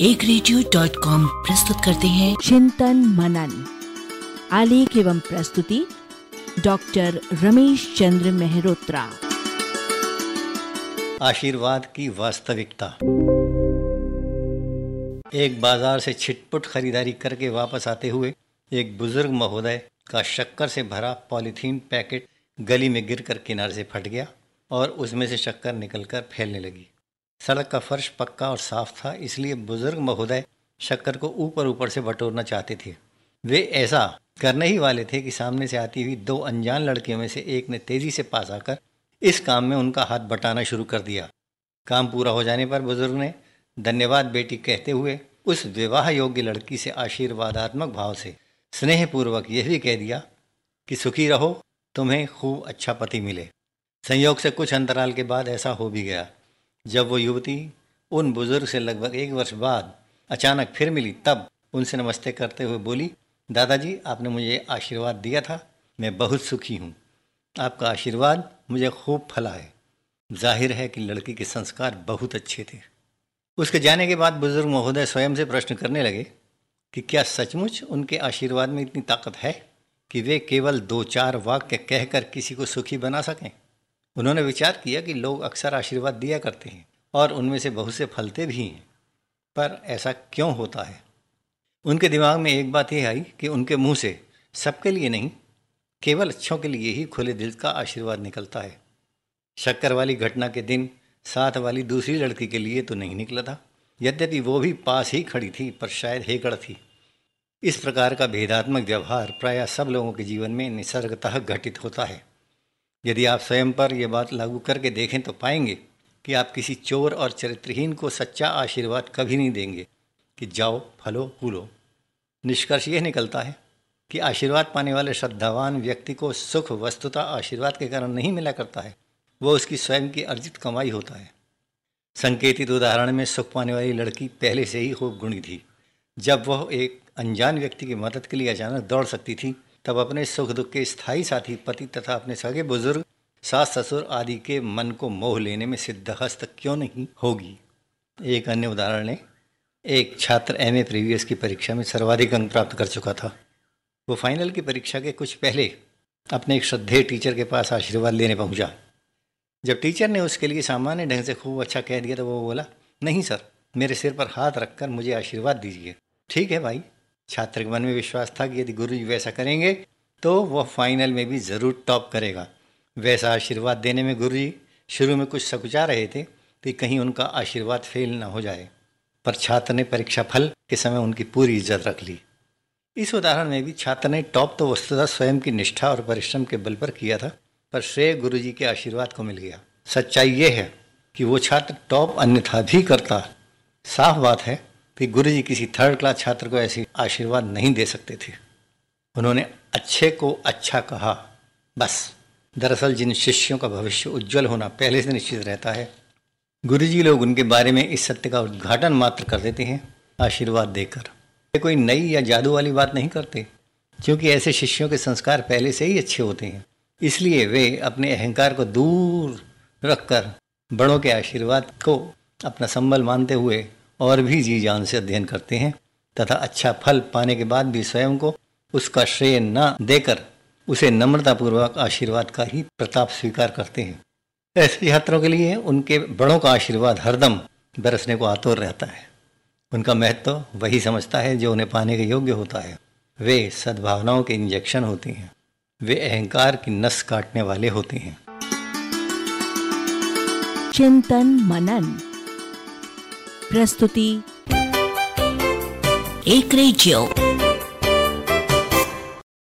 एक radio dot com प्रस्तुत करते हैं। चिंतन मनन आलेख एवं प्रस्तुति डॉक्टर रमेश चंद्र मेहरोत्रा। आशीर्वाद की वास्तविकता। एक बाज़ार से छिटपुट खरीदारी करके वापस आते हुए एक बुज़ुर्ग महोदय का शक्कर से भरा पॉलीथीन पैकेट गली में गिरकर किनारे से फट गया और उसमें से शक्कर निकलकर फैलने लगी। सड़क का फर्श पक्का और साफ़ था, इसलिए बुज़ुर्ग महोदय शक्कर को ऊपर ऊपर से बटोरना चाहते थे। वे ऐसा करने ही वाले थे कि सामने से आती हुई दो अनजान लड़कियों में से एक ने तेज़ी से पास आकर इस काम में उनका हाथ बटाना शुरू कर दिया। काम पूरा हो जाने पर बुज़ुर्ग ने धन्यवाद बेटी कहते हुए उस विवाह योग्य लड़की से आशीर्वादात्मक भाव से स्नेहपूर्वक यह भी कह दिया कि सुखी रहो, तुम्हें खूब अच्छा पति मिले। संयोग से कुछ अंतराल के बाद ऐसा हो भी गया। जब वो युवती उन बुज़ुर्ग से लगभग एक वर्ष बाद अचानक फिर मिली, तब उनसे नमस्ते करते हुए बोली, दादाजी, आपने मुझे आशीर्वाद दिया था, मैं बहुत सुखी हूँ। आपका आशीर्वाद मुझे खूब फला है। ज़ाहिर है कि लड़की के संस्कार बहुत अच्छे थे। उसके जाने के बाद बुज़ुर्ग महोदय स्वयं से प्रश्न करने लगे कि क्या सचमुच उनके आशीर्वाद में इतनी ताकत है कि वे केवल दो चार वाक्य कहकर किसी को सुखी बना सकें? उन्होंने विचार किया कि लोग अक्सर आशीर्वाद दिया करते हैं और उनमें से बहुत से फलते भी हैं। पर ऐसा क्यों होता है? उनके दिमाग में एक बात यह आई कि उनके मुँह से सबके लिए नहीं, केवल अच्छों के लिए ही खुले दिल का आशीर्वाद निकलता है। शक्कर वाली घटना के दिन साथ वाली दूसरी लड़की के लिए तो नहीं निकला था। यद्यपि वो भी पास ही खड़ी थी, पर शायद हेकड़ थी। इस प्रकार का भेदात्मक व्यवहार प्रायः सब लोगों के जीवन में निसर्गतः घटित होता है। यदि आप स्वयं पर यह बात लागू करके देखें तो पाएँगे कि आप किसी चोर और चरित्रहीन को सच्चा आशीर्वाद कभी नहीं देंगे कि जाओ, फलो फूलो निष्कर्ष यह निकलता है कि आशीर्वाद पाने वाले श्रद्धावान व्यक्ति को सुख, वस्तुता, आशीर्वाद के कारण नहीं मिला करता है। वह उसकी स्वयं की अर्जित कमाई होता है। संकेतित उदाहरण में सुख पाने वाली लड़की पहले से ही खूब गुणी थी। जब वह एक अनजान व्यक्ति की मदद के लिए अचानक दौड़ सकती थी तब अपने सुख दुख के स्थायी साथी, पति तथा अपने सगे बुज़ुर्ग, सास ससुर आदि के मन को मोह लेने में सिद्धहस्त क्यों नहीं होगी? एक अन्य उदाहरण है। एक छात्र एम ए प्रीवियस की परीक्षा में सर्वाधिक अंक प्राप्त कर चुका था। वो फाइनल की परीक्षा के कुछ पहले अपने एक श्रद्धेय टीचर के पास आशीर्वाद लेने पहुँचा। जब टीचर ने उसके लिए सामान्य ढंग से खूब अच्छा कह दिया तो वो बोला, नहीं सर, मेरे सिर पर हाथ रखकर मुझे आशीर्वाद दीजिए। ठीक है भाई? छात्र के मन में विश्वास था कि यदि गुरु जी वैसा करेंगे तो वह फाइनल में भी ज़रूर टॉप करेगा। वैसा आशीर्वाद देने में गुरु जी शुरू में कुछ सकुचा रहे थे कि कहीं उनका आशीर्वाद फेल ना हो जाए, पर छात्र ने परीक्षा फल के समय उनकी पूरी इज़्ज़त रख ली। इस उदाहरण में भी छात्र ने टॉप तो वस्तुतः स्वयं की निष्ठा और परिश्रम के बल पर किया था, पर श्रेय गुरु जी के आशीर्वाद को मिल गया। सच्चाई ये है कि वो छात्र टॉप अन्यथा भी करता। साफ़ बात है कि गुरु जी किसी थर्ड क्लास छात्र को ऐसे आशीर्वाद नहीं दे सकते थे। उन्होंने अच्छे को अच्छा कहा, बस। दरअसल जिन शिष्यों का भविष्य उज्जवल होना पहले से निश्चित रहता है गुरु जी लोग उनके बारे में इस सत्य का उद्घाटन मात्र कर देते हैं, आशीर्वाद देकर। वे कोई नई या जादू वाली बात नहीं करते, क्योंकि ऐसे शिष्यों के संस्कार पहले से ही अच्छे होते हैं। इसलिए वे अपने अहंकार को दूर रखकर बड़ों के आशीर्वाद को अपना संबल मानते हुए और भी जी जान से अध्ययन करते हैं, तथा अच्छा फल पाने के बाद भी स्वयं को उसका श्रेय न देकर उसे नम्रतापूर्वक आशीर्वाद का ही प्रताप स्वीकार करते हैं। ऐसे छात्रों के लिए उनके बड़ों का आशीर्वाद हरदम बरसने को आतुर रहता है। उनका महत्व तो वही समझता है जो उन्हें पाने के योग्य होता है। वे सद्भावनाओं के इंजेक्शन होते हैं। वे अहंकार की नस काटने वाले होते हैं। चिंतन मनन। प्रस्तुति। एक रेडियो।